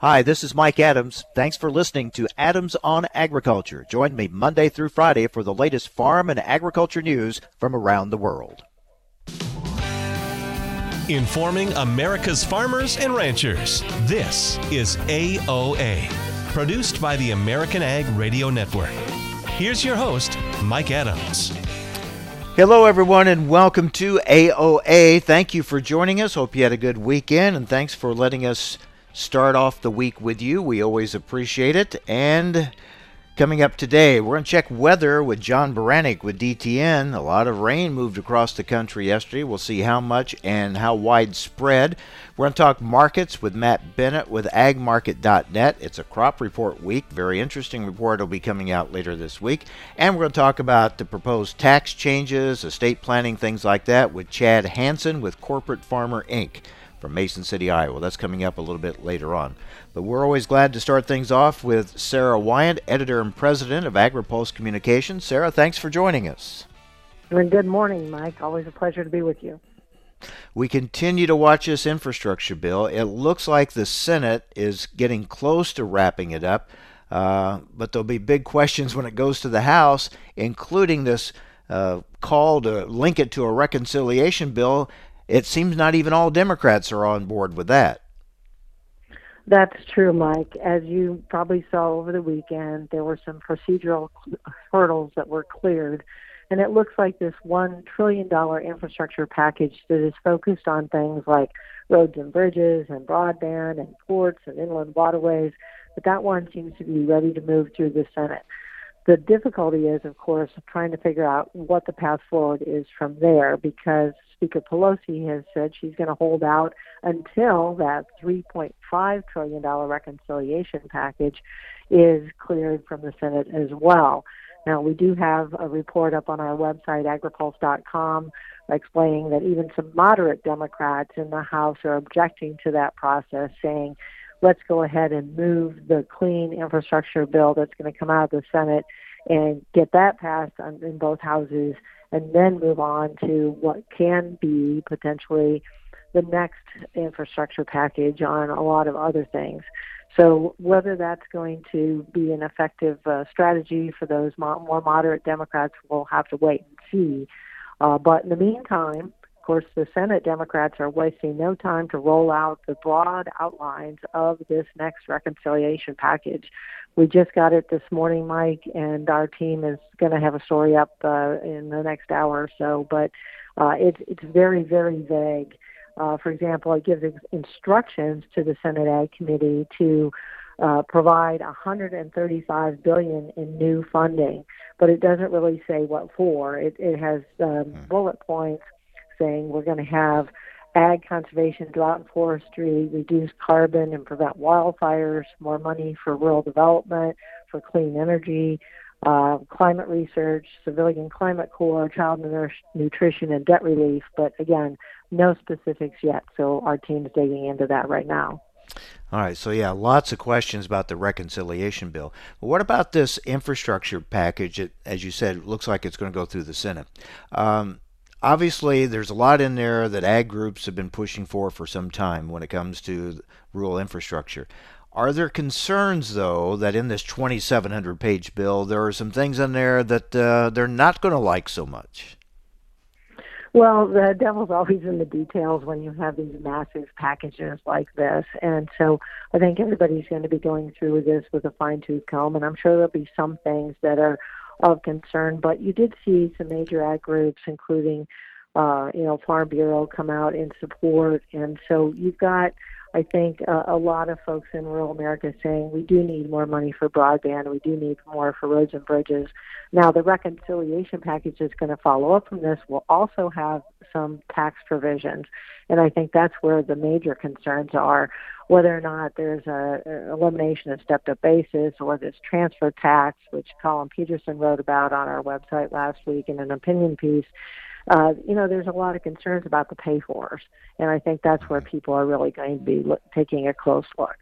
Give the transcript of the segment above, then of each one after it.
Hi, this is Mike Adams. Thanks for listening to Adams on Agriculture. Join me Monday through Friday for the latest farm and agriculture news from around the world. Informing America's farmers and ranchers. This is AOA, produced by the American Ag Radio Network. Here's your host, Mike Adams. Hello, everyone, and welcome to AOA. Thank you for joining us. Hope you had a good weekend, and thanks for letting us start off the week with you. We always appreciate it. And coming up today, we're going to check weather with John Baranick with DTN. A lot of rain moved across the country yesterday. We'll see how much and how widespread. We're going to talk markets with Matt Bennett with agmarket.net. It's a crop report week. Very interesting report will be coming out later this week. And we're going to talk about the proposed tax changes, estate planning, things like that with Chad Hanson with Corporate Farmer Inc from Mason City, Iowa. That's coming up a little bit later on. But we're always glad to start things off with Sara Wyant, editor and president of AgriPulse Communications. Sara, thanks for joining us. And good morning, Mike. Always a pleasure to be with you. We continue to watch this infrastructure bill. It looks like the Senate is getting close to wrapping it up, uh, but there'll be big questions when it goes to the House, including this uh, call to link it to a reconciliation bill it seems not even all Democrats are on board with that. That's true, Mike. As you probably saw over the weekend, there were some procedural hurdles that were cleared. And it looks like this $1 trillion infrastructure package that is focused on things like roads and bridges and broadband and ports and inland waterways, but that one seems to be ready to move through the Senate. The difficulty is, of course, trying to figure out what the path forward is from there because Speaker Pelosi has said she's going to hold out until that $3.5 trillion reconciliation package is cleared from the Senate as well. Now, we do have a report up on our website, agripulse.com, explaining that even some moderate Democrats in the House are objecting to that process, saying, let's go ahead and move the clean infrastructure bill that's going to come out of the Senate and get that passed in both houses and then move on to what can be potentially the next infrastructure package on a lot of other things. So whether that's going to be an effective uh, strategy for those mo- more moderate Democrats, we'll have to wait and see. Uh, but in the meantime, of course, the Senate Democrats are wasting no time to roll out the broad outlines of this next reconciliation package. We just got it this morning, Mike, and our team is going to have a story up uh, in the next hour or so. But uh, it's it's very very vague. Uh, for example, it gives instructions to the Senate Ag Committee to uh, provide 135 billion in new funding, but it doesn't really say what for. It, it has um, hmm. bullet points saying we're going to have ag conservation, drought and forestry, reduce carbon and prevent wildfires, more money for rural development, for clean energy, uh, climate research, civilian climate corps, child nutrition, and debt relief. But again, no specifics yet. So our team is digging into that right now. All right, so yeah, lots of questions about the reconciliation bill. But what about this infrastructure package? It, as you said, looks like it's going to go through the Senate. Um, obviously there's a lot in there that ag groups have been pushing for for some time when it comes to rural infrastructure. Are there concerns, though, that in this 2,700 page bill, there are some things in there that uh, they're not going to like so much? Well, the devil's always in the details when you have these massive packages like this. And so I think everybody's going to be going through this with a fine tooth comb. And I'm sure there'll be some things that are of concern. But you did see some major ag groups, including, uh, you know, Farm Bureau, come out in support, and so you've got. I think uh, a lot of folks in rural America saying we do need more money for broadband, we do need more for roads and bridges. Now, the reconciliation package that's going to follow up from this will also have some tax provisions, and I think that's where the major concerns are whether or not there's a, elimination of stepped up basis or this transfer tax, which Collin Peterson wrote about on our website last week in an opinion piece. Uh, you know, there's a lot of concerns about the pay fors, and I think that's where people are really going to be taking a close look.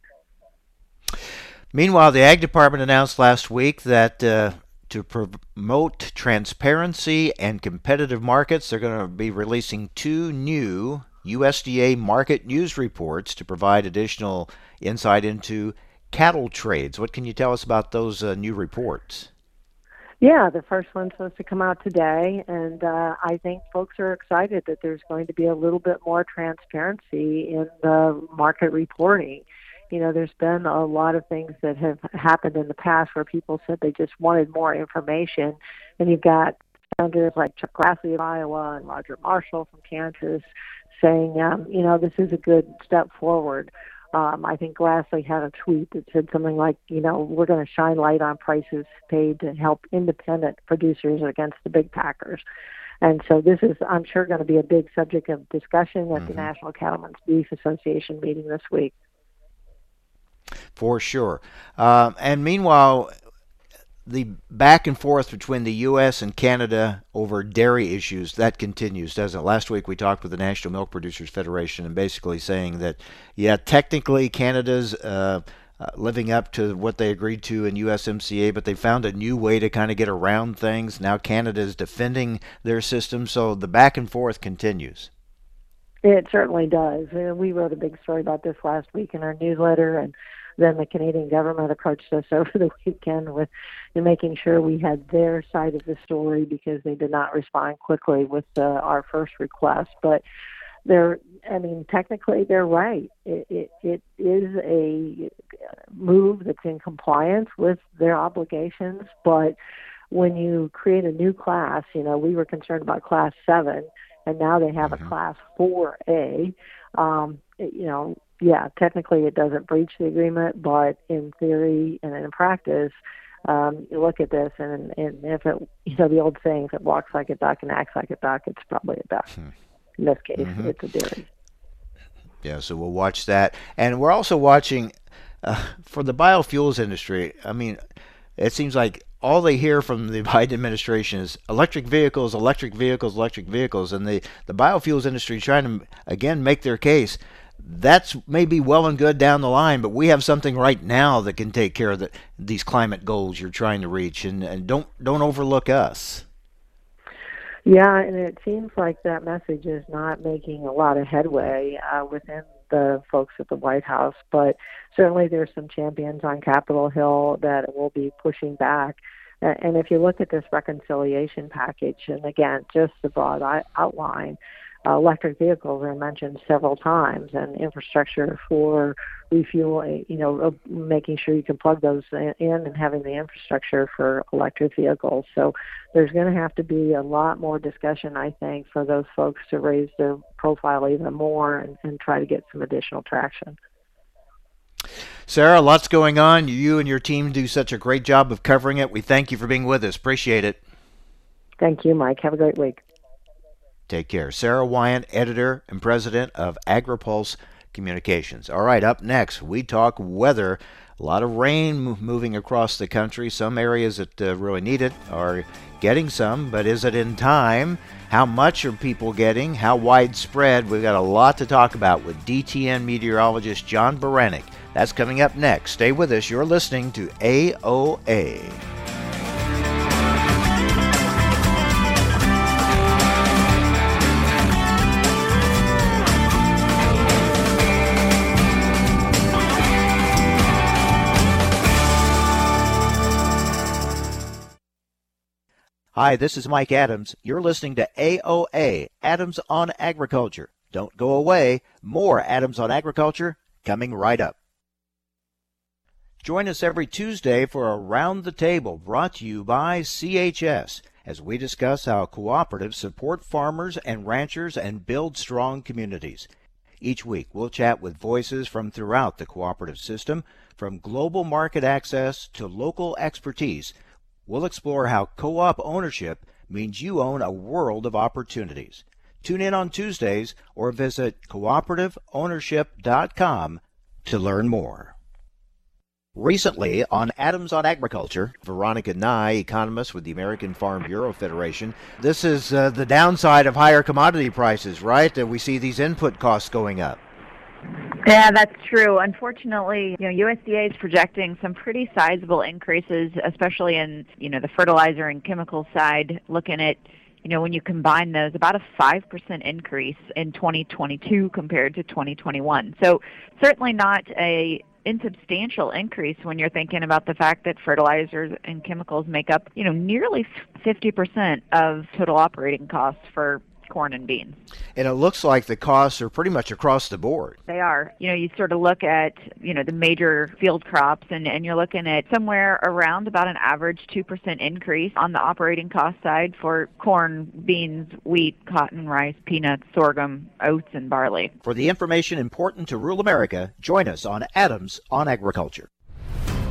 Meanwhile, the Ag Department announced last week that uh, to promote transparency and competitive markets, they're going to be releasing two new USDA market news reports to provide additional insight into cattle trades. What can you tell us about those uh, new reports? Yeah, the first one's supposed to come out today, and uh, I think folks are excited that there's going to be a little bit more transparency in the market reporting. You know, there's been a lot of things that have happened in the past where people said they just wanted more information, and you've got senators like Chuck Grassley of Iowa and Roger Marshall from Kansas saying, um, you know, this is a good step forward. Um, I think Grassley had a tweet that said something like, you know, we're going to shine light on prices paid to help independent producers against the big packers. And so this is, I'm sure, going to be a big subject of discussion at mm-hmm. the National Cattlemen's Beef Association meeting this week. For sure. Um, and meanwhile, the back and forth between the U.S. and Canada over dairy issues that continues, doesn't it? Last week we talked with the National Milk Producers Federation and basically saying that, yeah, technically Canada's uh, uh, living up to what they agreed to in USMCA, but they found a new way to kind of get around things. Now Canada is defending their system, so the back and forth continues. It certainly does. We wrote a big story about this last week in our newsletter, and then the Canadian government approached us over the weekend with making sure we had their side of the story because they did not respond quickly with uh, our first request. But they're, I mean, technically they're right. It, it, it is a move that's in compliance with their obligations, but when you create a new class, you know, we were concerned about class seven, and now they have mm-hmm. a class 4A. Um, you know, yeah, technically it doesn't breach the agreement, but in theory and in practice, um, you look at this and, and if it, you know, the old saying, if it walks like a duck and acts like a duck, it's probably a duck. Hmm. In this case, mm-hmm. it's a dairy. Yeah, so we'll watch that. And we're also watching uh, for the biofuels industry. I mean, it seems like all they hear from the Biden administration is electric vehicles, electric vehicles, electric vehicles, and the the biofuels industry trying to again make their case that's maybe well and good down the line, but we have something right now that can take care of the, these climate goals you're trying to reach, and, and don't don't overlook us. Yeah, and it seems like that message is not making a lot of headway uh, within the folks at the White House, but certainly there's some champions on Capitol Hill that will be pushing back. And if you look at this reconciliation package, and again, just the broad outline, uh, electric vehicles are mentioned several times and infrastructure for refueling, you know, making sure you can plug those in and having the infrastructure for electric vehicles. So there's going to have to be a lot more discussion, I think, for those folks to raise their profile even more and, and try to get some additional traction. Sara, lots going on. You and your team do such a great job of covering it. We thank you for being with us. Appreciate it. Thank you, Mike. Have a great week. Take care. Sara Wyant, editor and president of AgriPulse Communications. All right, up next, we talk weather. A lot of rain moving across the country. Some areas that uh, really need it are getting some, but is it in time? How much are people getting? How widespread? We've got a lot to talk about with DTN meteorologist John Baranick. That's coming up next. Stay with us. You're listening to AOA. Hi, this is Mike Adams. You're listening to AOA, Adams on Agriculture. Don't go away. More Adams on Agriculture coming right up. Join us every Tuesday for Around the Table brought to you by CHS as we discuss how cooperatives support farmers and ranchers and build strong communities. Each week, we'll chat with voices from throughout the cooperative system, from global market access to local expertise We'll explore how co op ownership means you own a world of opportunities. Tune in on Tuesdays or visit cooperativeownership.com to learn more. Recently on Adams on Agriculture, Veronica Nigh, economist with the American Farm Bureau Federation. This is uh, the downside of higher commodity prices, right? That we see these input costs going up. Yeah, that's true. Unfortunately, you know, USDA is projecting some pretty sizable increases, especially in, you know, the fertilizer and chemical side, looking at you know, when you combine those, about a 5% increase in 2022 compared to 2021. So certainly not a insubstantial increase when you're thinking about the fact that fertilizers and chemicals make up, you know, nearly 50% of total operating costs for corn and beans. And it looks like the costs are pretty much across the board. They are. You know, you sort of look at, you know, the major field crops and, and you're looking at somewhere around about an average 2% increase on the operating cost side for corn, beans, wheat, cotton, rice, peanuts, sorghum, oats, and barley. For the information important to rural America, join us on Adams on Agriculture.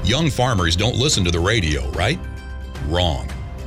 Young farmers don't listen to the radio, right? Wrong.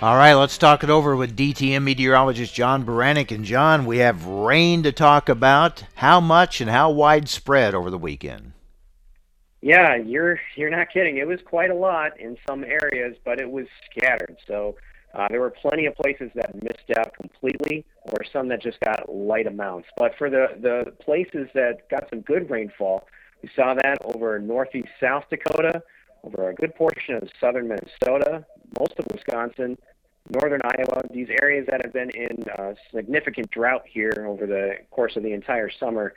All right, let's talk it over with DTN meteorologist John Baranick. And John, we have rain to talk about. How much and how widespread over the weekend? Yeah, you're you're not kidding. It was quite a lot in some areas, but it was scattered. So uh, there were plenty of places that missed out completely, or some that just got light amounts. But for the the places that got some good rainfall, we saw that over northeast South Dakota, over a good portion of southern Minnesota, most of Wisconsin, northern Iowa, these areas that have been in uh, significant drought here over the course of the entire summer,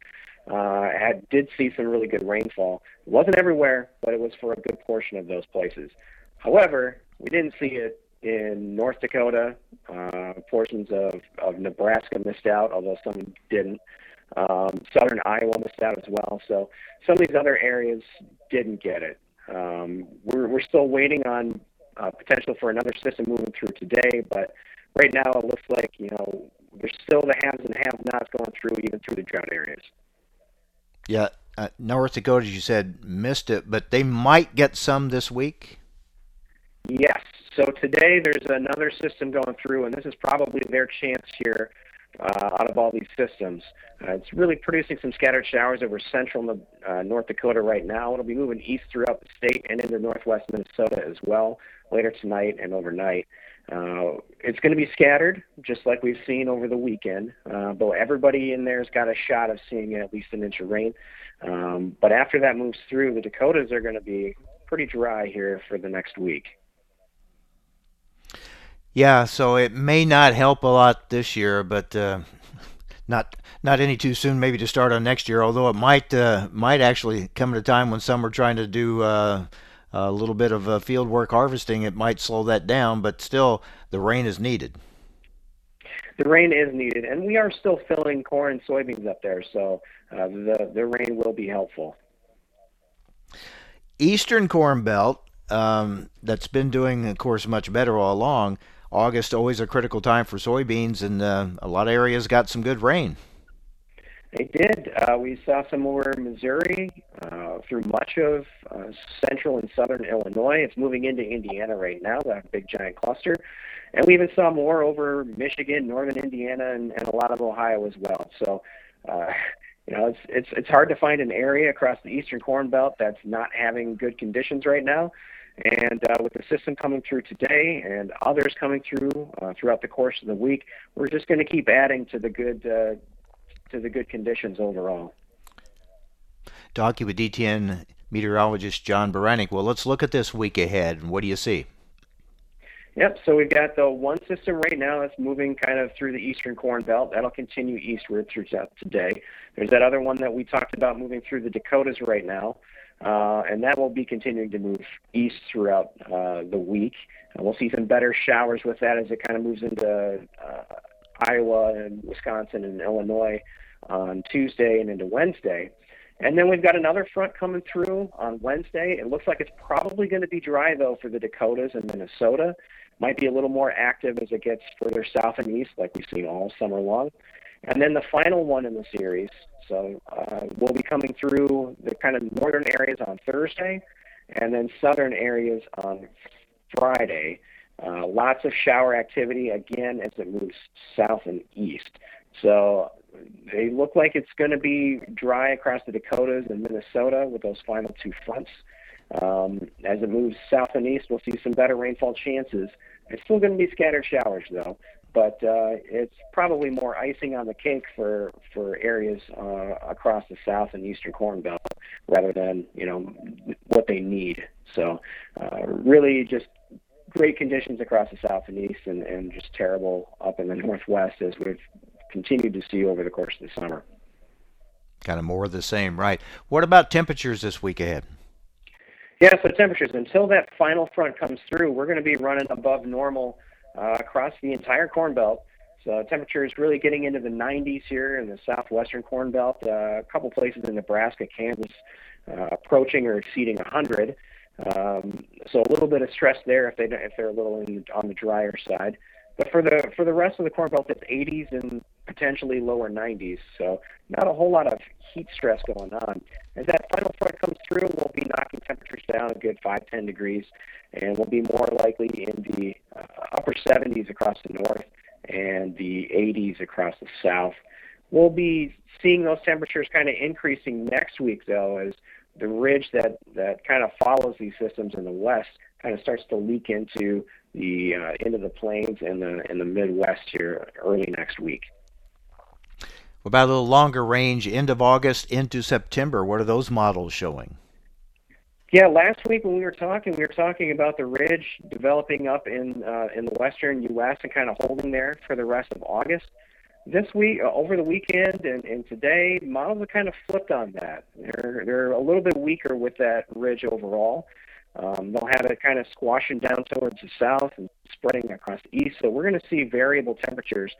uh, had did see some really good rainfall. It wasn't everywhere, but it was for a good portion of those places. However, we didn't see it in North Dakota. Uh, portions of, of Nebraska missed out, although some didn't. Um, southern Iowa missed out as well. So some of these other areas didn't get it. Um, we're, we're still waiting on uh, potential for another system moving through today, but right now it looks like you know there's still the haves and have-nots going through even through the drought areas. Yeah, uh, North Dakota, you said missed it, but they might get some this week. Yes. So today there's another system going through, and this is probably their chance here uh, out of all these systems. Uh, it's really producing some scattered showers over central uh, North Dakota right now. It'll be moving east throughout the state and into northwest Minnesota as well later tonight and overnight. Uh, it's going to be scattered, just like we've seen over the weekend. Uh, but everybody in there's got a shot of seeing at least an inch of rain. Um, but after that moves through, the Dakotas are going to be pretty dry here for the next week. Yeah, so it may not help a lot this year, but uh, not not any too soon. Maybe to start on next year. Although it might uh, might actually come at a time when some are trying to do uh, a little bit of uh, field work harvesting. It might slow that down, but still the rain is needed. The rain is needed, and we are still filling corn and soybeans up there, so uh, the the rain will be helpful. Eastern Corn Belt, um, that's been doing, of course, much better all along August always a critical time for soybeans, and uh, a lot of areas got some good rain. They did. Uh, we saw some over Missouri uh, through much of uh, central and southern Illinois. It's moving into Indiana right now, that big giant cluster. And we even saw more over Michigan, northern Indiana, and, and a lot of Ohio as well. So, uh, you know, it's it's it's hard to find an area across the eastern corn belt that's not having good conditions right now. And uh, with the system coming through today and others coming through uh, throughout the course of the week, we're just going to keep adding to the good uh, to the good conditions overall. Talking with DTN meteorologist John Baranick. Well, let's look at this week ahead. And what do you see? Yep. So we've got the one system right now that's moving kind of through the eastern corn belt. That'll continue eastward through today. There's that other one that we talked about moving through the Dakotas right now. Uh, and that will be continuing to move east throughout uh, the week. And we'll see some better showers with that as it kind of moves into uh, Iowa and Wisconsin and Illinois on Tuesday and into Wednesday. And then we've got another front coming through on Wednesday. It looks like it's probably going to be dry, though, for the Dakotas and Minnesota. Might be a little more active as it gets further south and east, like we've seen all summer long. And then the final one in the series, so uh, we'll be coming through the kind of northern areas on Thursday, and then southern areas on Friday. Uh, lots of shower activity again as it moves south and east. So they look like it's going to be dry across the Dakotas and Minnesota with those final two fronts. Um, as it moves south and east, we'll see some better rainfall chances. It's still going to be scattered showers, though, but uh, it's probably more icing on the cake for for areas uh, across the south and eastern corn belt rather than you know what they need. So, uh, really, just great conditions across the south and east, and, and just terrible up in the northwest as we've continued to see over the course of the summer. Kind of more of the same, right? What about temperatures this week ahead? Yeah, so temperatures until that final front comes through, we're going to be running above normal uh, across the entire Corn Belt. So temperatures really getting into the 90s here in the southwestern Corn Belt. Uh, a couple places in Nebraska, Kansas, uh, approaching or exceeding 100. Um, so a little bit of stress there if they if they're a little in, on the drier side. But for the for the rest of the Corn Belt, it's 80s and potentially lower 90s. So not a whole lot of heat stress going on. As that final front comes through, we'll be knocking temperatures down a good 5, 10 degrees, and we'll be more likely in the uh, upper 70s across the north and the 80s across the south. We'll be seeing those temperatures kind of increasing next week, though, as the ridge that, that kind of follows these systems in the west kind of starts to leak into the uh, into the plains and the in the Midwest here early next week. What about a little longer range, end of August into September? What are those models showing? Yeah, last week when we were talking, we were talking about the ridge developing up in uh, in the western U.S. and kind of holding there for the rest of August. This week, uh, over the weekend, and, and today, models have kind of flipped on that. They're they're a little bit weaker with that ridge overall. Um, they'll have it kind of squashing down towards the south and spreading across the east. So we're going to see variable temperatures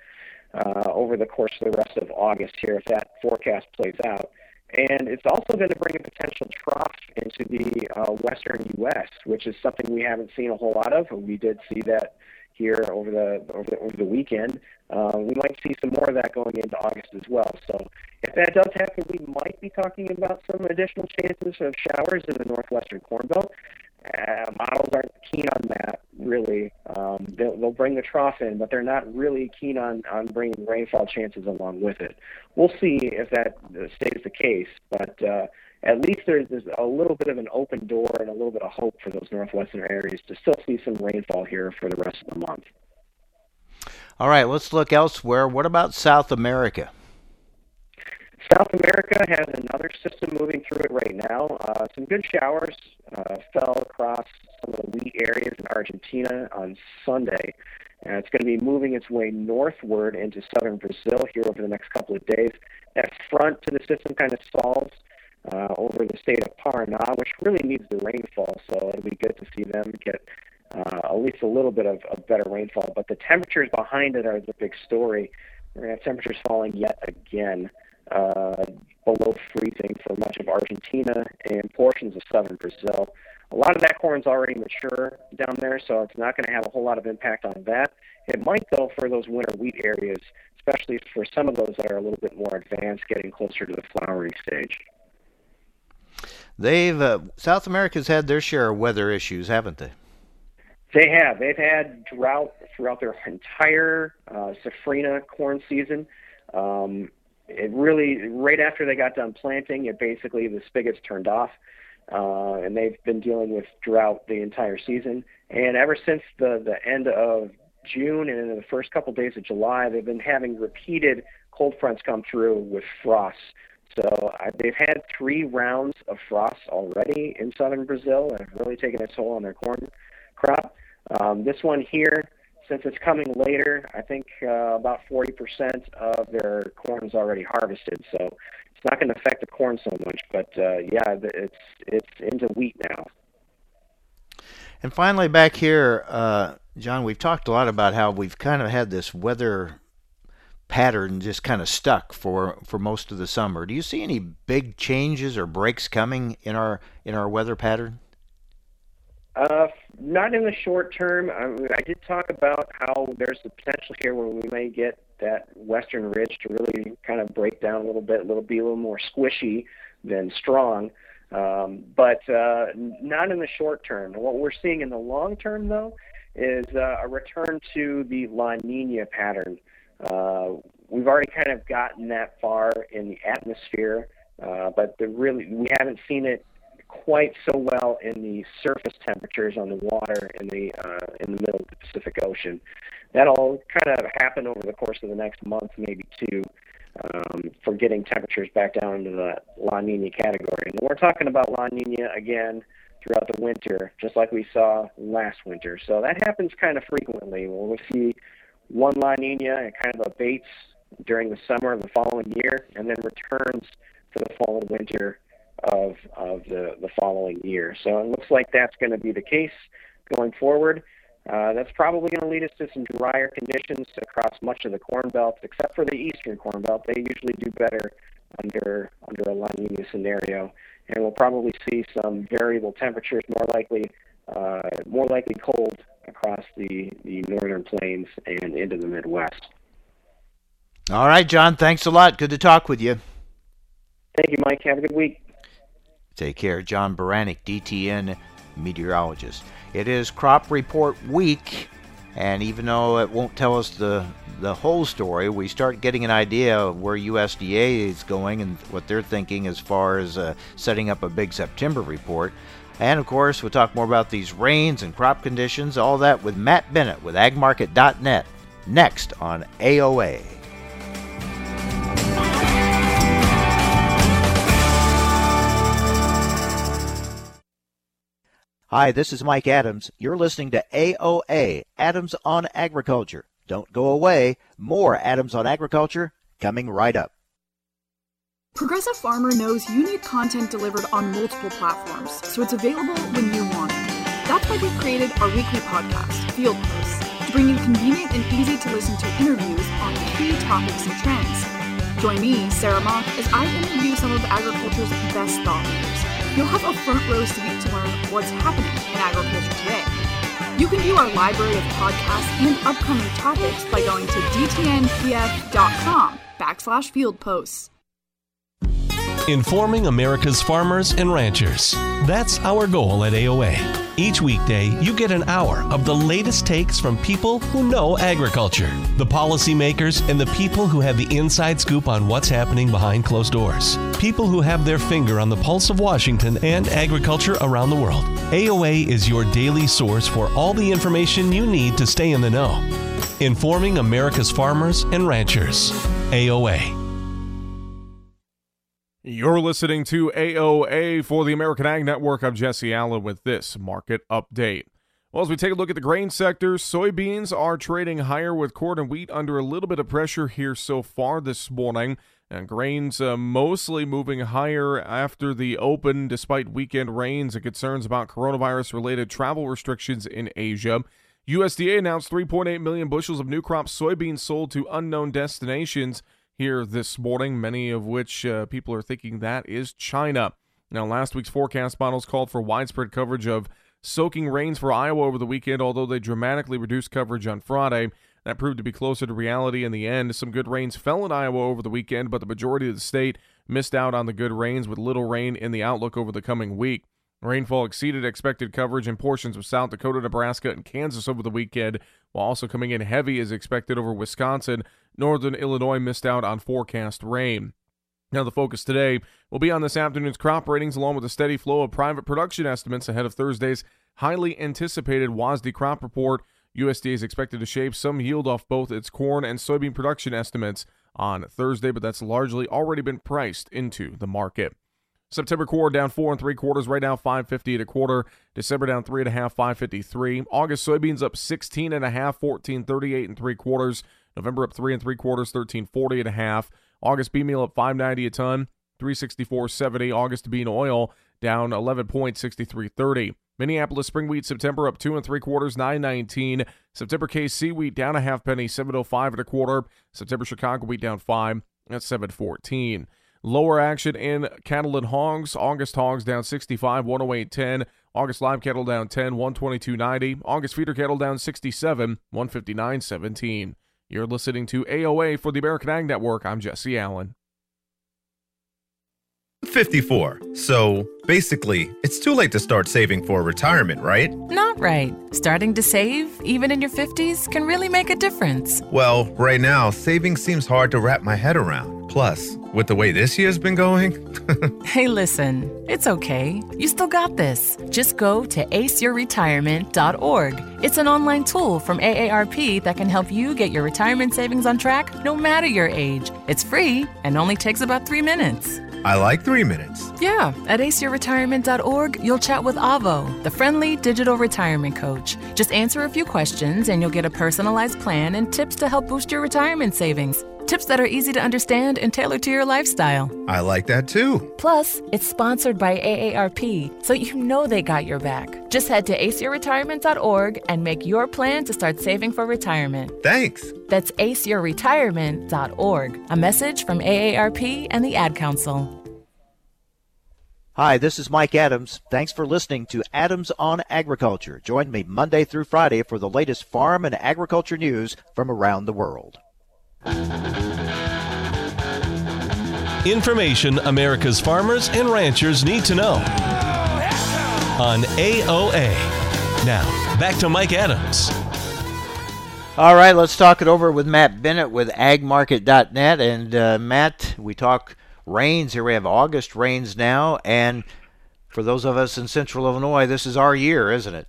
uh, over the course of the rest of August here if that forecast plays out. And it's also going to bring a potential trough into the uh, western U.S., which is something we haven't seen a whole lot of. We did see that here over the over the, over the weekend. Uh, we might see some more of that going into August as well. So if that does happen, we might be talking about some additional chances of showers in the northwestern Corn Belt. Uh, models aren't keen on that really. Um, they'll, they'll bring the trough in, but they're not really keen on on bringing rainfall chances along with it. We'll see if that stays the case, but. Uh, at least there's, there's a little bit of an open door and a little bit of hope for those northwestern areas to still see some rainfall here for the rest of the month. All right, let's look elsewhere. What about South America? South America has another system moving through it right now. Uh, some good showers uh, fell across some of the wheat areas in Argentina on Sunday. And it's going to be moving its way northward into southern Brazil here over the next couple of days. That front to the system kind of solves uh, over the state of Paraná, which really needs the rainfall. So it'll be good to see them get uh, at least a little bit of, of better rainfall. But the temperatures behind it are the big story. We're going to have temperatures falling yet again uh, below freezing for much of Argentina and portions of southern Brazil. A lot of that corn's already mature down there, so it's not going to have a whole lot of impact on that. It might, though, for those winter wheat areas, especially for some of those that are a little bit more advanced, getting closer to the flowering stage. They've uh, South America's had their share of weather issues, haven't they? They have. They've had drought throughout their entire uh, safrinha corn season. Um, it really, right after they got done planting, it basically the spigots turned off, uh, and they've been dealing with drought the entire season. And ever since the the end of June and in the first couple days of July, they've been having repeated cold fronts come through with frost. So uh, they've had three rounds of frost already in southern Brazil, and it's really taken a toll on their corn crop. Um, this one here, since it's coming later, I think uh, about 40% of their corn is already harvested. So it's not going to affect the corn so much, but uh, yeah, it's it's into wheat now. And finally, back here, uh, John, we've talked a lot about how we've kind of had this weather pattern just kind of stuck for for most of the summer. Do you see any big changes or breaks coming in our in our weather pattern? Uh, not in the short term. I, mean, I did talk about how there's the potential here where we may get that western ridge to really kind of break down a little bit, little be a little more squishy than strong. Um, but uh, not in the short term. What we're seeing in the long term, though, is uh, a return to the La Nina pattern. Uh, we've already kind of gotten that far in the atmosphere, uh, but the really we haven't seen it quite so well in the surface temperatures on the water in the uh, in the middle of the Pacific Ocean. That'll kind of happen over the course of the next month, maybe two, um, for getting temperatures back down into the La Nina category. And we're talking about La Nina again throughout the winter, just like we saw last winter. So that happens kind of frequently. We'll see one La Nina and kind of abates during the summer of the following year, and then returns for the fall and winter of of the the following year. So it looks like that's going to be the case going forward. Uh, that's probably going to lead us to some drier conditions across much of the Corn Belt, except for the eastern Corn Belt. They usually do better under under a La Nina scenario, and we'll probably see some variable temperatures, more likely uh, more likely cold across the the northern plains and into the Midwest. All right, John. Thanks a lot. Good to talk with you. Thank you, Mike. Have a good week. Take care. John Baranick, DTN meteorologist. It is crop report week, and even though it won't tell us the the whole story, we start getting an idea of where USDA is going and what they're thinking as far as uh, setting up a big September report. And of course, we'll talk more about these rains and crop conditions, all that with Matt Bennett with agmarket.net next on AOA. Hi, this is Mike Adams. You're listening to AOA, Adams on Agriculture. Don't go away. More Adams on Agriculture coming right up. Progressive Farmer knows you need content delivered on multiple platforms, so it's available when you want it. That's why we created our weekly podcast, Field Posts, to bring you convenient and easy to listen to interviews on key topics and trends. Join me, Sarah Mock, as I interview some of agriculture's best thought leaders you'll have a front row seat to learn what's happening in agriculture today. You can view our library of podcasts and upcoming topics by going to dtnpf.com backslash field posts. Informing America's farmers and ranchers. That's our goal at AOA. Each weekday, you get an hour of the latest takes from people who know agriculture, the policymakers, and the people who have the inside scoop on what's happening behind closed doors. People who have their finger on the pulse of Washington and agriculture around the world. AOA is your daily source for all the information you need to stay in the know. Informing America's farmers and ranchers. AOA. You're listening to AOA for the American Ag Network. I'm Jesse Allen with this market update. Well, as we take a look at the grain sector, soybeans are trading higher with corn and wheat under a little bit of pressure here so far this morning. And grains uh, mostly moving higher after the open, despite weekend rains and concerns about coronavirus related travel restrictions in Asia. USDA announced 3.8 million bushels of new crop soybeans sold to unknown destinations here this morning, many of which uh, people are thinking that is China. Now, last week's forecast models called for widespread coverage of soaking rains for Iowa over the weekend, although they dramatically reduced coverage on Friday. That proved to be closer to reality in the end. Some good rains fell in Iowa over the weekend, but the majority of the state missed out on the good rains with little rain in the outlook over the coming week. Rainfall exceeded expected coverage in portions of South Dakota, Nebraska, and Kansas over the weekend, while also coming in heavy as expected over Wisconsin. Northern Illinois missed out on forecast rain. Now, the focus today will be on this afternoon's crop ratings, along with a steady flow of private production estimates ahead of Thursday's highly anticipated WASDE crop report. USDA is expected to shape some yield off both its corn and soybean production estimates on Thursday, but that's largely already been priced into the market. September quarter down four and three quarters, right now 550 at a quarter. December down three and a half, 553. August soybeans up 16 and a half, 1438 and three quarters. November up three and three quarters, 1340 and a half. August bean meal up 590 a ton, 364.70. August bean oil down 11 points, 63.30. Minneapolis spring wheat September up two and three quarters, 919. September KC wheat down a half penny, 705 and a quarter. September Chicago wheat down five at 714. Lower action in cattle and hogs. August hogs down 65, 108.10. August live cattle down 10, 122.90. August feeder cattle down 67, 159.17. You're listening to AOA for the American Ag Network. I'm Jesse Allen. 54. So basically, it's too late to start saving for retirement, right? Not right. Starting to save, even in your 50s, can really make a difference. Well, right now, saving seems hard to wrap my head around. Plus, with the way this year's been going. hey, listen, it's okay. You still got this. Just go to aceyourretirement.org. It's an online tool from AARP that can help you get your retirement savings on track no matter your age. It's free and only takes about three minutes. I like three minutes. Yeah, at aceyourretirement.org, you'll chat with Avo, the friendly digital retirement coach. Just answer a few questions and you'll get a personalized plan and tips to help boost your retirement savings. Tips that are easy to understand and tailored to your lifestyle. I like that too. Plus, it's sponsored by AARP, so you know they got your back. Just head to aceyourretirement.org and make your plan to start saving for retirement. Thanks. That's aceyourretirement.org. A message from AARP and the Ad Council. Hi, this is Mike Adams. Thanks for listening to Adams on Agriculture. Join me Monday through Friday for the latest farm and agriculture news from around the world. Information America's farmers and ranchers need to know on AOA. Now, back to Mike Adams. All right, let's talk it over with Matt Bennett with agmarket.net. And uh, Matt, we talk rains. Here we have August rains now. And for those of us in central Illinois, this is our year, isn't it?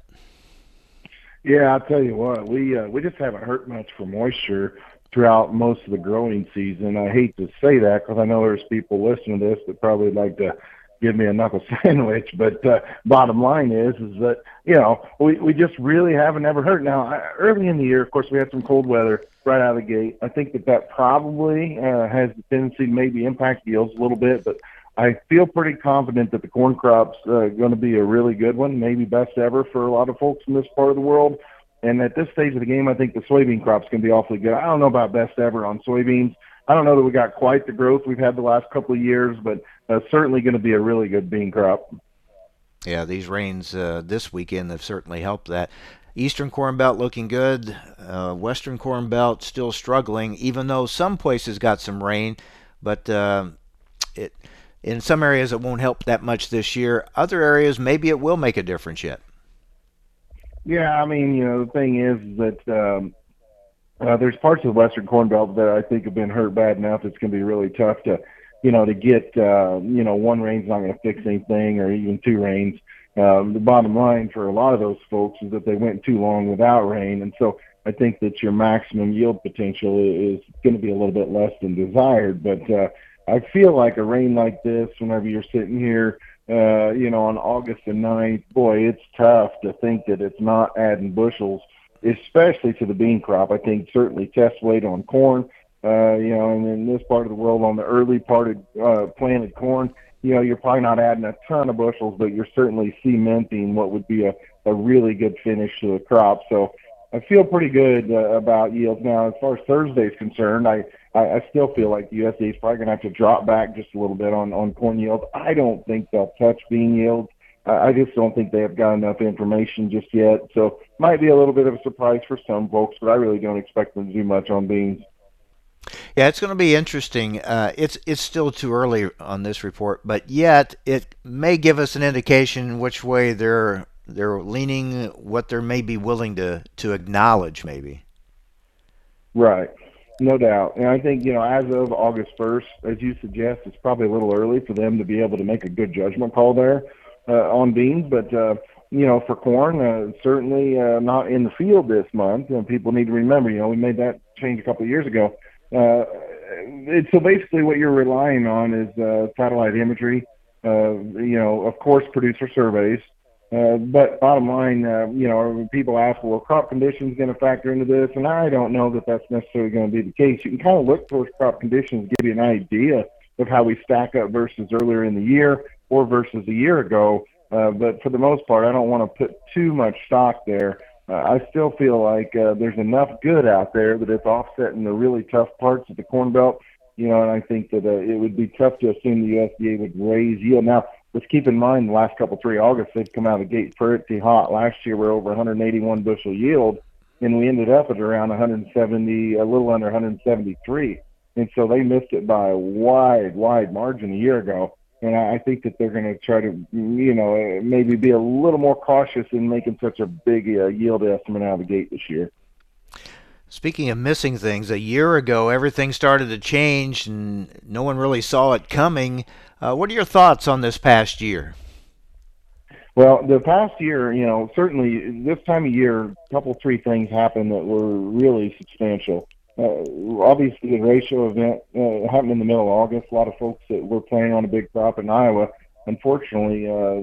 Yeah, I'll tell you what, we uh, we just haven't hurt much for moisture throughout most of the growing season. I hate to say that because I know there's people listening to this that probably like to give me a knuckle sandwich. But uh, bottom line is, is that you know we we just really haven't ever hurt. Now early in the year, of course, we had some cold weather right out of the gate. I think that that probably uh, has the tendency to maybe impact yields a little bit, but. I feel pretty confident that the corn crop's uh, going to be a really good one, maybe best ever for a lot of folks in this part of the world. And at this stage of the game, I think the soybean crop's going to be awfully good. I don't know about best ever on soybeans. I don't know that we got quite the growth we've had the last couple of years, but uh, certainly going to be a really good bean crop. Yeah, these rains uh, this weekend have certainly helped that. Eastern Corn Belt looking good. Uh, Western Corn Belt still struggling, even though some places got some rain, but uh, it in some areas it won't help that much this year. Other areas maybe it will make a difference yet. Yeah, I mean, you know, the thing is that um, uh, there's parts of the Western Corn Belt that I think have been hurt bad enough. It's going to be really tough to, you know, to get, uh, you know, one rain's not going to fix anything, or even two rains. Um, the bottom line for a lot of those folks is that they went too long without rain, and so I think that your maximum yield potential is going to be a little bit less than desired. But uh, I feel like a rain like this, whenever you're sitting here uh, you know, on August the 9th, boy, it's tough to think that it's not adding bushels, especially to the bean crop. I think certainly test weight on corn, uh, you know, and in this part of the world on the early parted uh, planted corn, you know, you're probably not adding a ton of bushels, but you're certainly cementing what would be a, a really good finish to the crop. So I feel pretty good uh, about yields now. As far as Thursday is concerned, I I, I still feel like the USDA is probably going to have to drop back just a little bit on on corn yields. I don't think they'll touch bean yields I just don't think they have got enough information just yet. So might be a little bit of a surprise for some folks, but I really don't expect them to do much on beans. Yeah, it's going to be interesting. Uh, it's it's still too early on this report, but yet it may give us an indication which way they're they're leaning, what they may be willing to to acknowledge, maybe. Right, no doubt. And I think you know, as of August first, as you suggest, it's probably a little early for them to be able to make a good judgment call there uh, on beans, but. Uh, you know, for corn, uh, certainly uh, not in the field this month. And people need to remember, you know, we made that change a couple of years ago. Uh, it, so basically, what you're relying on is uh, satellite imagery. Uh, you know, of course, producer surveys. Uh, but bottom line, uh, you know, people ask, well, crop conditions going to factor into this? And I don't know that that's necessarily going to be the case. You can kind of look towards crop conditions, give you an idea of how we stack up versus earlier in the year or versus a year ago. Uh, but for the most part, I don't want to put too much stock there. Uh, I still feel like uh, there's enough good out there that it's offsetting the really tough parts of the Corn Belt. You know, and I think that uh, it would be tough to assume the USDA would raise yield. Now, let's keep in mind the last couple three August they've come out of the gate pretty hot. Last year we're over 181 bushel yield, and we ended up at around 170, a little under 173. And so they missed it by a wide, wide margin a year ago and I think that they're going to try to, you know, maybe be a little more cautious in making such a big uh, yield estimate out of the gate this year. Speaking of missing things, a year ago everything started to change and no one really saw it coming. Uh, what are your thoughts on this past year? Well, the past year, you know, certainly this time of year, a couple, three things happened that were really substantial uh, obviously the derecho event uh, happened in the middle of August. A lot of folks that were planning on a big crop in Iowa, unfortunately, uh,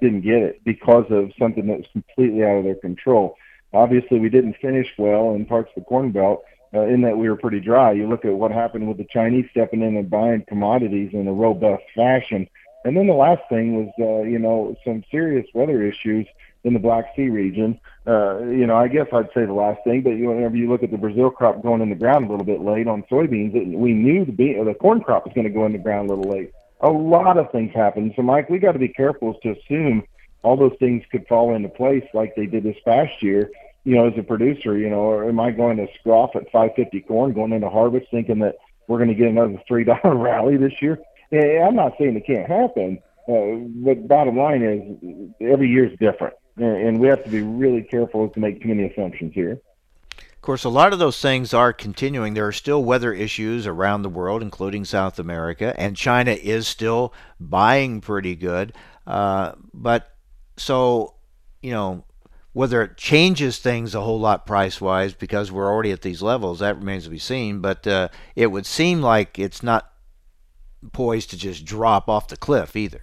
didn't get it because of something that was completely out of their control. Obviously, we didn't finish well in parts of the Corn Belt. Uh, in that we were pretty dry. You look at what happened with the Chinese stepping in and buying commodities in a robust fashion. And then the last thing was, uh, you know, some serious weather issues in the Black Sea region. Uh, you know, I guess I'd say the last thing, but you whenever you look at the Brazil crop going in the ground a little bit late on soybeans, it, we knew the bean, the corn crop was going to go in the ground a little late. A lot of things happened. So, Mike, we got to be careful to assume all those things could fall into place like they did this past year. You know, as a producer, you know, or am I going to scoff at 550 corn going into harvest thinking that we're going to get another three dollar rally this year? Yeah, I'm not saying it can't happen, uh, but bottom line is every year is different and we have to be really careful to make too many assumptions here. Of course, a lot of those things are continuing. There are still weather issues around the world, including South America, and China is still buying pretty good. Uh, but so, you know, whether it changes things a whole lot price wise because we're already at these levels, that remains to be seen. But uh, it would seem like it's not poised to just drop off the cliff either.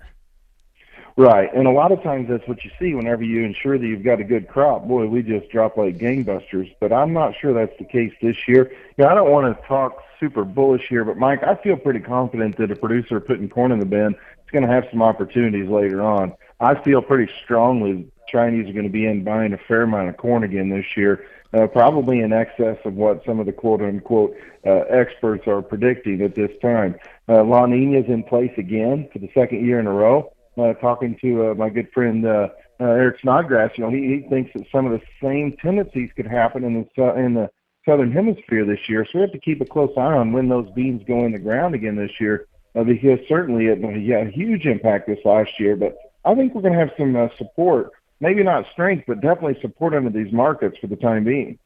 Right, and a lot of times that's what you see whenever you ensure that you've got a good crop. Boy, we just drop like gangbusters. But I'm not sure that's the case this year. Know, I don't want to talk super bullish here, but Mike, I feel pretty confident that a producer putting corn in the bin is going to have some opportunities later on. I feel pretty strongly Chinese are going to be in buying a fair amount of corn again this year, uh, probably in excess of what some of the quote unquote uh, experts are predicting at this time. Uh, La Nina is in place again for the second year in a row uh, talking to uh, my good friend uh, uh, Eric Snodgrass, you know, he, he thinks that some of the same tendencies could happen in the in the southern hemisphere this year. So we have to keep a close eye on when those beans go in the ground again this year, uh, because certainly it had a huge impact this last year. But I think we're going to have some uh, support, maybe not strength, but definitely support under these markets for the time being.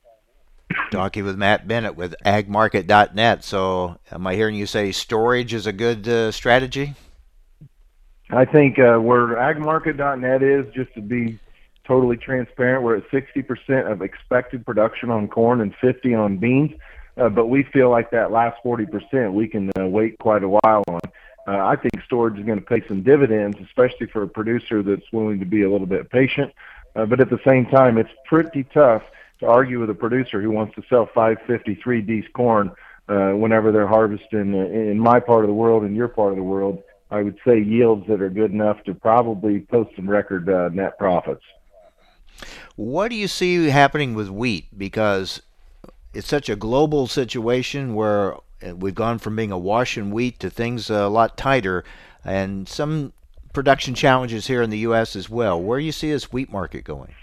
Talking with Matt Bennett with agmarket.net. So, am I hearing you say storage is a good uh, strategy? I think uh, where agmarket.net is, just to be totally transparent, we're at 60% of expected production on corn and 50 on beans. Uh, but we feel like that last 40% we can uh, wait quite a while on. Uh, I think storage is going to pay some dividends, especially for a producer that's willing to be a little bit patient. Uh, but at the same time, it's pretty tough to argue with a producer who wants to sell 553 D's corn uh, whenever they're harvesting uh, in my part of the world and your part of the world I would say yields that are good enough to probably post some record uh, net profits. What do you see happening with wheat? Because it's such a global situation where we've gone from being a wash and wheat to things a lot tighter, and some production challenges here in the U.S. as well. Where do you see this wheat market going?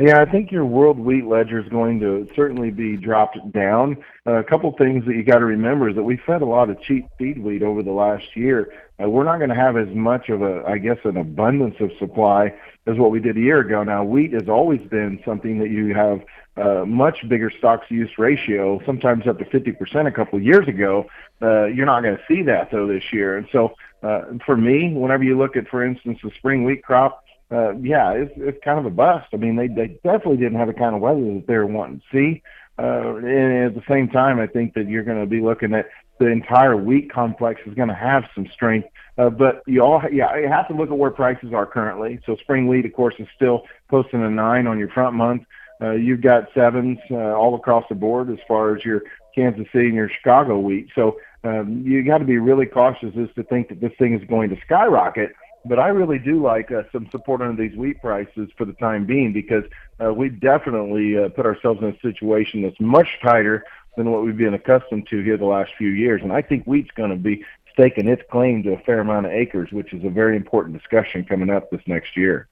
Yeah, I think your world wheat ledger is going to certainly be dropped down. Uh, a couple things that you got to remember is that we fed a lot of cheap feed wheat over the last year. Uh, we're not going to have as much of a, I guess, an abundance of supply as what we did a year ago. Now, wheat has always been something that you have uh, much bigger stocks use ratio, sometimes up to 50% a couple of years ago. Uh, you're not going to see that though this year. And so, uh, for me, whenever you look at, for instance, the spring wheat crop, uh, yeah, it's it's kind of a bust. I mean, they they definitely didn't have the kind of weather that they were wanting to see. Uh, and at the same time, I think that you're going to be looking at the entire wheat complex is going to have some strength. Uh, but you all, yeah, you have to look at where prices are currently. So spring wheat, of course, is still posting a nine on your front month. Uh, you've got sevens uh, all across the board as far as your Kansas City and your Chicago wheat. So um, you got to be really cautious as to think that this thing is going to skyrocket but I really do like uh, some support under these wheat prices for the time being because uh, we definitely uh, put ourselves in a situation that's much tighter than what we've been accustomed to here the last few years. And I think wheat's going to be staking its claim to a fair amount of acres, which is a very important discussion coming up this next year.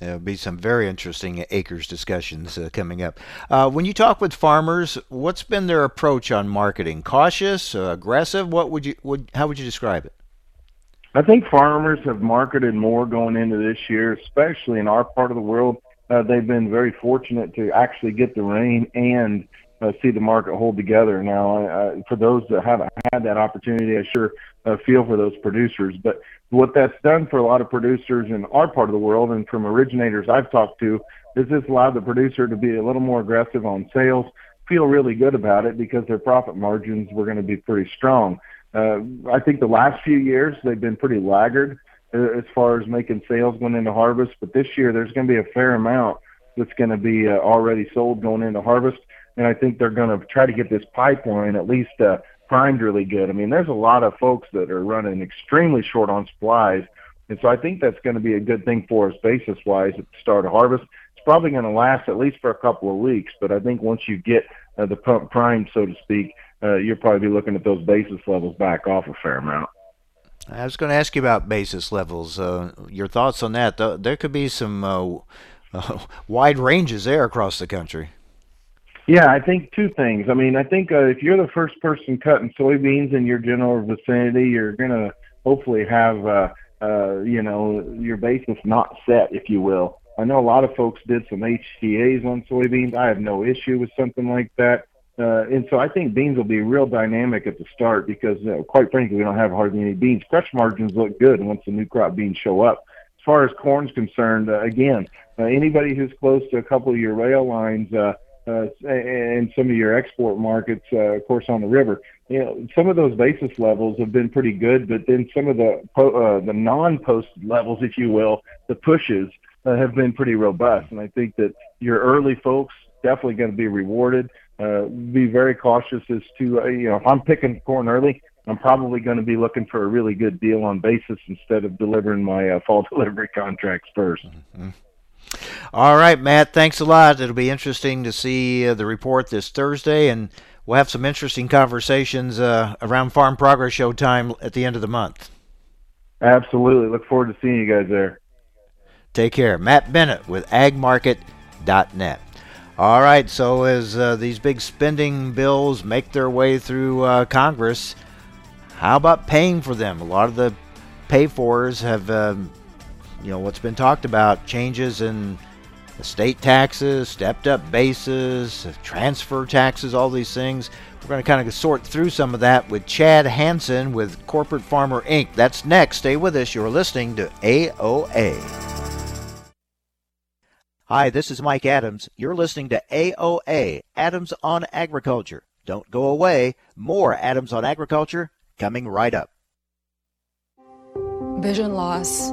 There'll be some very interesting acres discussions uh, coming up. Uh, when you talk with farmers, what's been their approach on marketing? Cautious, uh, aggressive? What would you would how would you describe it? I think farmers have marketed more going into this year, especially in our part of the world. Uh, they've been very fortunate to actually get the rain and uh, see the market hold together. Now, uh, for those that haven't had that opportunity, I sure uh, feel for those producers. But what that's done for a lot of producers in our part of the world and from originators I've talked to is this allowed the producer to be a little more aggressive on sales, feel really good about it because their profit margins were going to be pretty strong. Uh, I think the last few years they've been pretty laggard uh, as far as making sales going into harvest, but this year there's going to be a fair amount that's going to be uh, already sold going into harvest, and I think they're going to try to get this pipeline at least uh, primed really good. I mean, there's a lot of folks that are running extremely short on supplies, and so I think that's going to be a good thing for us basis wise at the start of harvest. It's probably going to last at least for a couple of weeks, but I think once you get uh, the pump primed, so to speak, uh, you'll probably be looking at those basis levels back off a fair amount. I was going to ask you about basis levels. Uh, your thoughts on that? There could be some uh, wide ranges there across the country. Yeah, I think two things. I mean, I think uh, if you're the first person cutting soybeans in your general vicinity, you're going to hopefully have, uh, uh, you know, your basis not set, if you will. I know a lot of folks did some HTAs on soybeans. I have no issue with something like that. Uh, and so I think beans will be real dynamic at the start because, uh, quite frankly, we don't have hardly any beans. Crush margins look good once the new crop beans show up. As far as corn's concerned, uh, again, uh, anybody who's close to a couple of your rail lines uh, and some of your export markets, uh, of course, on the river, you know, some of those basis levels have been pretty good, but then some of the uh, the non-posted levels, if you will, the pushes uh, have been pretty robust. And I think that your early folks definitely going to be rewarded uh, be very cautious as to uh, you know if I'm picking corn early, I'm probably going to be looking for a really good deal on basis instead of delivering my uh, fall delivery contracts 1st mm-hmm. All right, Matt. Thanks a lot. It'll be interesting to see uh, the report this Thursday, and we'll have some interesting conversations uh, around Farm Progress Show time at the end of the month. Absolutely. Look forward to seeing you guys there. Take care. Matt Bennett with agmarket.net. All right, so as uh, these big spending bills make their way through uh, Congress, how about paying for them? A lot of the pay fors have, um, you know, what's been talked about changes in estate taxes, stepped up bases, transfer taxes, all these things. We're going to kind of sort through some of that with Chad Hanson with Corporate Farmer Inc. That's next. Stay with us. You're listening to AOA. Hi, this is Mike Adams. You're listening to AOA, Adams on Agriculture. Don't go away. More Adams on Agriculture coming right up. Vision loss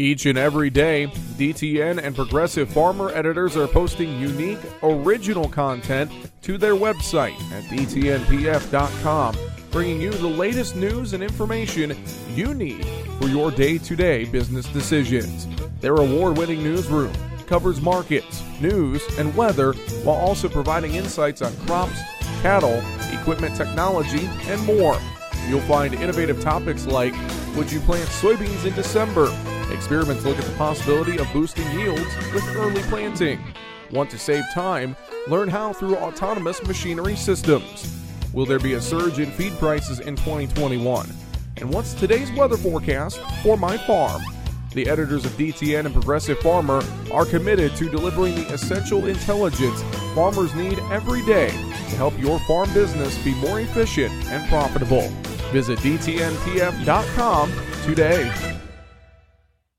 Each and every day, DTN and Progressive Farmer editors are posting unique, original content to their website at dtnpf.com, bringing you the latest news and information you need for your day to day business decisions. Their award winning newsroom covers markets, news, and weather while also providing insights on crops, cattle, equipment technology, and more. You'll find innovative topics like Would you plant soybeans in December? Experiments look at the possibility of boosting yields with early planting. Want to save time? Learn how through autonomous machinery systems. Will there be a surge in feed prices in 2021? And what's today's weather forecast for my farm? The editors of DTN and Progressive Farmer are committed to delivering the essential intelligence farmers need every day to help your farm business be more efficient and profitable. Visit DTNPF.com today.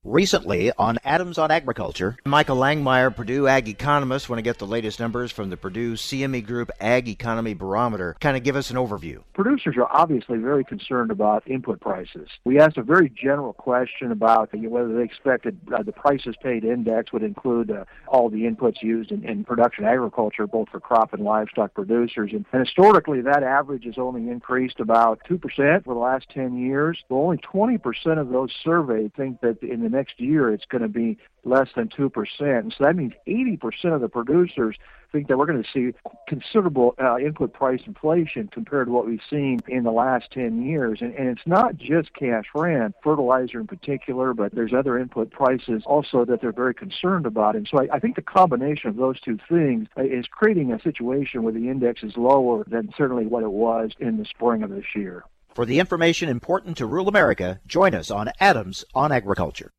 Recently on Adams on Agriculture, Michael Langemeier, Purdue Ag Economist, want to get the latest numbers from the Purdue CME Group Ag Economy Barometer. Kind of give us an overview. Producers are obviously very concerned about input prices. We asked a very general question about whether they expected uh, the prices paid index would include uh, all the inputs used in, in, production agriculture, both for crop and livestock producers. And, and historically, that average has only increased about 2% for the last 10 years. But only 20% of those surveyed think that in the next year it's going to be less than 2%. And so that means 80% of the producers think that we're going to see considerable uh, input price inflation compared to what we've seen in the last 10 years. And, and it's not just cash rent, fertilizer in particular, but there's other input prices also that they're very concerned about. And so I, I think the combination of those two things is creating a situation where the index is lower than certainly what it was in the spring of this year. For the information important to rural America, join us on Adams on Agriculture.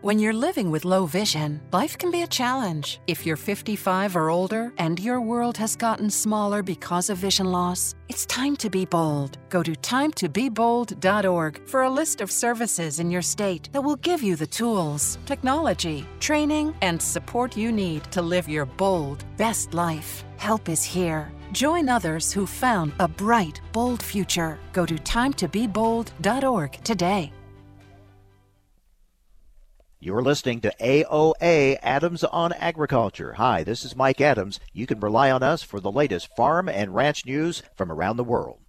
When you're living with low vision, life can be a challenge. If you're 55 or older and your world has gotten smaller because of vision loss, it's time to be bold. Go to timetobebold.org for a list of services in your state that will give you the tools, technology, training, and support you need to live your bold, best life. Help is here. Join others who found a bright, bold future. Go to timetobebold.org today. You're listening to AOA Adams on Agriculture. Hi, this is Mike Adams. You can rely on us for the latest farm and ranch news from around the world.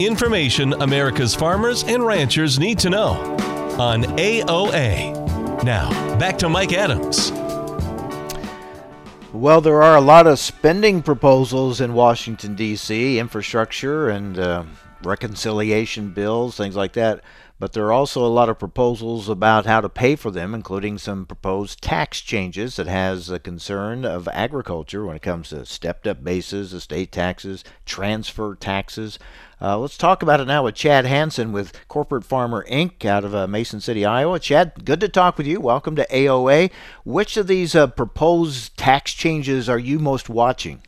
Information America's farmers and ranchers need to know on AOA. Now, back to Mike Adams. Well, there are a lot of spending proposals in Washington, D.C., infrastructure and uh, reconciliation bills, things like that. But there are also a lot of proposals about how to pay for them, including some proposed tax changes that has a concern of agriculture when it comes to stepped up bases, estate taxes, transfer taxes. Uh, let's talk about it now with Chad Hanson with Corporate Farmer Inc. out of uh, Mason City, Iowa. Chad, good to talk with you. Welcome to AOA. Which of these uh, proposed tax changes are you most watching?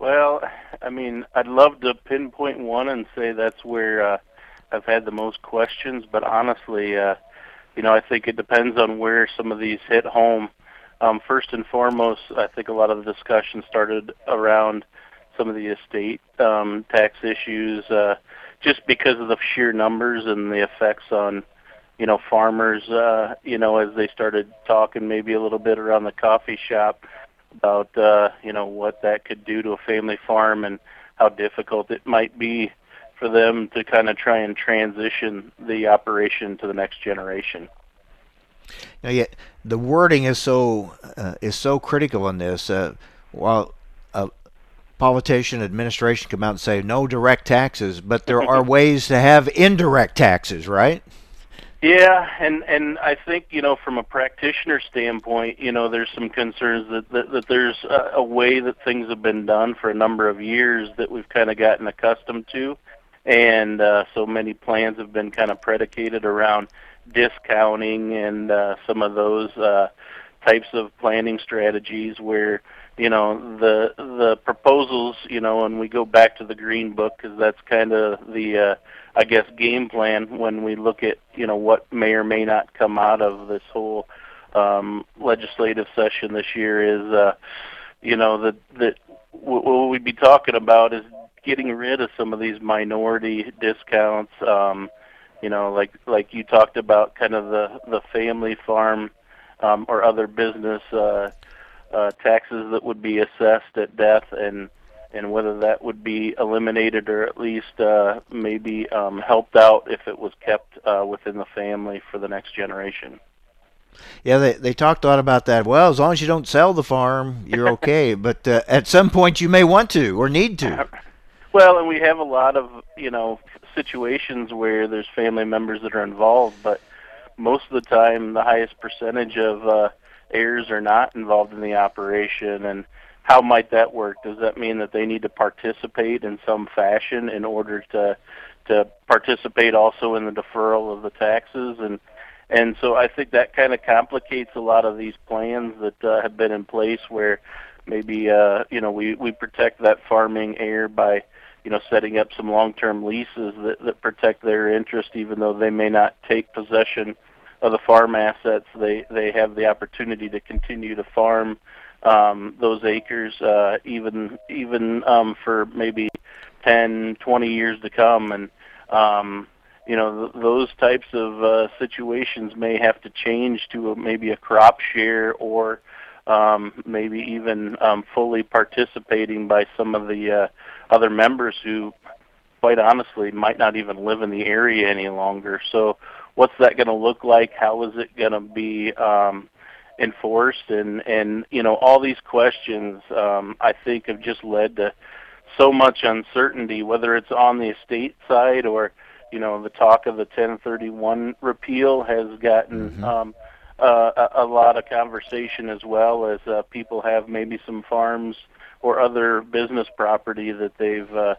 Well, I mean, I'd love to pinpoint one and say that's where uh, I've had the most questions, but honestly, uh, you know, I think it depends on where some of these hit home. Um, first and foremost, I think a lot of the discussion started around some of the estate um, tax issues, uh, just because of the sheer numbers and the effects on, you know, farmers. Uh, you know, as they started talking maybe a little bit around the coffee shop about, uh, you know, what that could do to a family farm and how difficult it might be for them to kind of try and transition the operation to the next generation. Now, yet the wording is so uh, is so critical in this. Uh, while a politician, administration come out and say no direct taxes, but there are ways to have indirect taxes, right? Yeah, and and I think you know from a practitioner standpoint, you know, there's some concerns that that, that there's a, a way that things have been done for a number of years that we've kind of gotten accustomed to. And uh, so many plans have been kind of predicated around discounting and uh, some of those uh, types of planning strategies where you know the the proposals you know and we go back to the green book because that's kind of the uh, I guess game plan when we look at you know what may or may not come out of this whole um, legislative session this year is uh, you know that that what we'd be talking about is getting rid of some of these minority discounts. Um, you know, like like you talked about, kind of the the family farm um, or other business uh, uh, taxes that would be assessed at death, and and whether that would be eliminated or at least uh, maybe um, helped out if it was kept uh, within the family for the next generation. Yeah, they they talked a lot about that. Well, as long as you don't sell the farm, you're okay. but uh, at some point, you may want to or need to. Well, and we have a lot of you know situations where there's family members that are involved, but most of the time, the highest percentage of uh, heirs are not involved in the operation. And how might that work? Does that mean that they need to participate in some fashion in order to to participate also in the deferral of the taxes and and so I think that kind of complicates a lot of these plans that uh, have been in place where maybe uh, you know we we protect that farming heir by you know, setting up some long-term leases that, that protect their interest, even though they may not take possession of the farm assets. They they have the opportunity to continue to farm um, those acres, uh, even even um, for maybe 10, 20 years to come, and um, you know th- those types of uh, situations may have to change to a, maybe a crop share or um, maybe even um, fully participating by some of the uh, other members who, quite honestly, might not even live in the area any longer. So, what's that going to look like? How is it going to be um, enforced? And and you know, all these questions, um, I think, have just led to so much uncertainty, whether it's on the estate side or you know, the talk of the 1031 repeal has gotten. Mm-hmm. Um, uh, a, a lot of conversation as well as uh, people have maybe some farms or other business property that they've uh,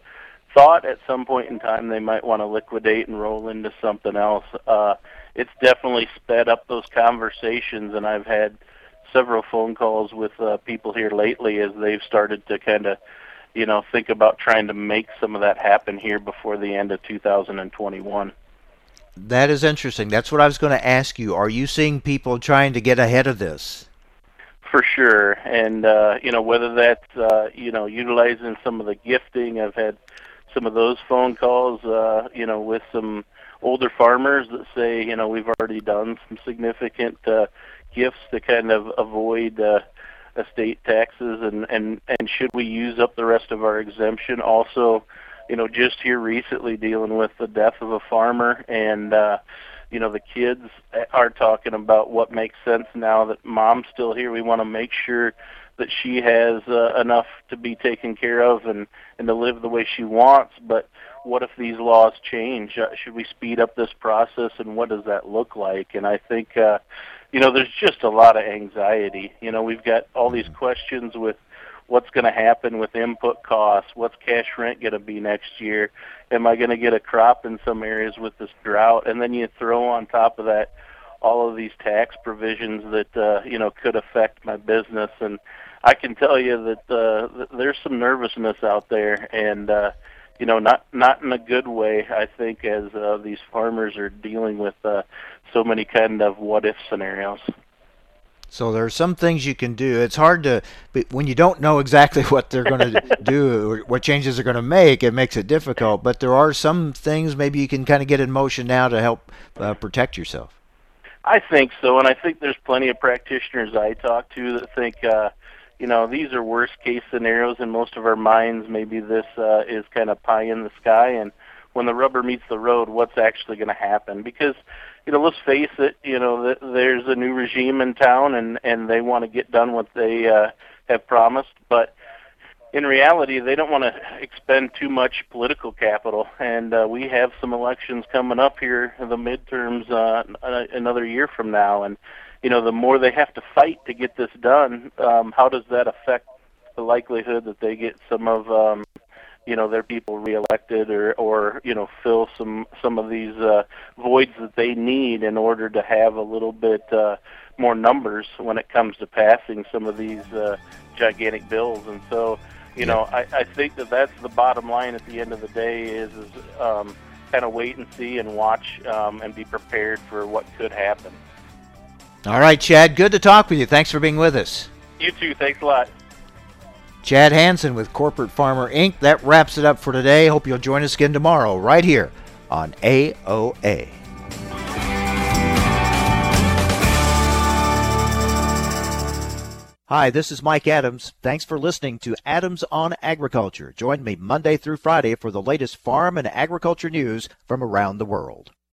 thought at some point in time they might want to liquidate and roll into something else. Uh, it's definitely sped up those conversations, and I've had several phone calls with uh, people here lately as they've started to kind of, you know, think about trying to make some of that happen here before the end of 2021. That is interesting. That's what I was going to ask you. Are you seeing people trying to get ahead of this? For sure, and uh, you know whether that's uh, you know utilizing some of the gifting. I've had some of those phone calls. Uh, you know with some older farmers that say you know we've already done some significant uh, gifts to kind of avoid uh, estate taxes, and and and should we use up the rest of our exemption? Also, you know just here recently dealing with the death of a farmer and. uh you know the kids are talking about what makes sense now that mom's still here we want to make sure that she has uh, enough to be taken care of and and to live the way she wants. But what if these laws change? Uh, should we speed up this process, and what does that look like? And I think, uh, you know, there's just a lot of anxiety. You know, we've got all these questions with what's going to happen with input costs, what's cash rent going to be next year, am I going to get a crop in some areas with this drought, and then you throw on top of that all of these tax provisions that uh, you know could affect my business, and I can tell you that uh, there's some nervousness out there, and uh, you know, not not in a good way. I think as uh, these farmers are dealing with uh, so many kind of what if scenarios. So there are some things you can do. It's hard to when you don't know exactly what they're going to do or what changes they're going to make. It makes it difficult. But there are some things maybe you can kind of get in motion now to help uh, protect yourself. I think so, and I think there's plenty of practitioners I talk to that think, uh, you know, these are worst case scenarios in most of our minds. Maybe this uh, is kind of pie in the sky, and when the rubber meets the road, what's actually going to happen? Because, you know, let's face it, you know, th- there's a new regime in town, and and they want to get done what they uh, have promised, but in reality, they don't want to expend too much political capital, and uh, we have some elections coming up here, the midterms, uh, another year from now, and you know, the more they have to fight to get this done, um, how does that affect the likelihood that they get some of, um, you know, their people reelected, or or you know, fill some some of these uh, voids that they need in order to have a little bit uh, more numbers when it comes to passing some of these uh, gigantic bills, and so you know, I, I think that that's the bottom line at the end of the day is, is um, kind of wait and see and watch um, and be prepared for what could happen. All right, Chad, good to talk with you. Thanks for being with us. You too. Thanks a lot. Chad Hanson with Corporate Farmer Inc. That wraps it up for today. Hope you'll join us again tomorrow, right here on AOA. Hi, this is Mike Adams. Thanks for listening to Adams on Agriculture. Join me Monday through Friday for the latest farm and agriculture news from around the world.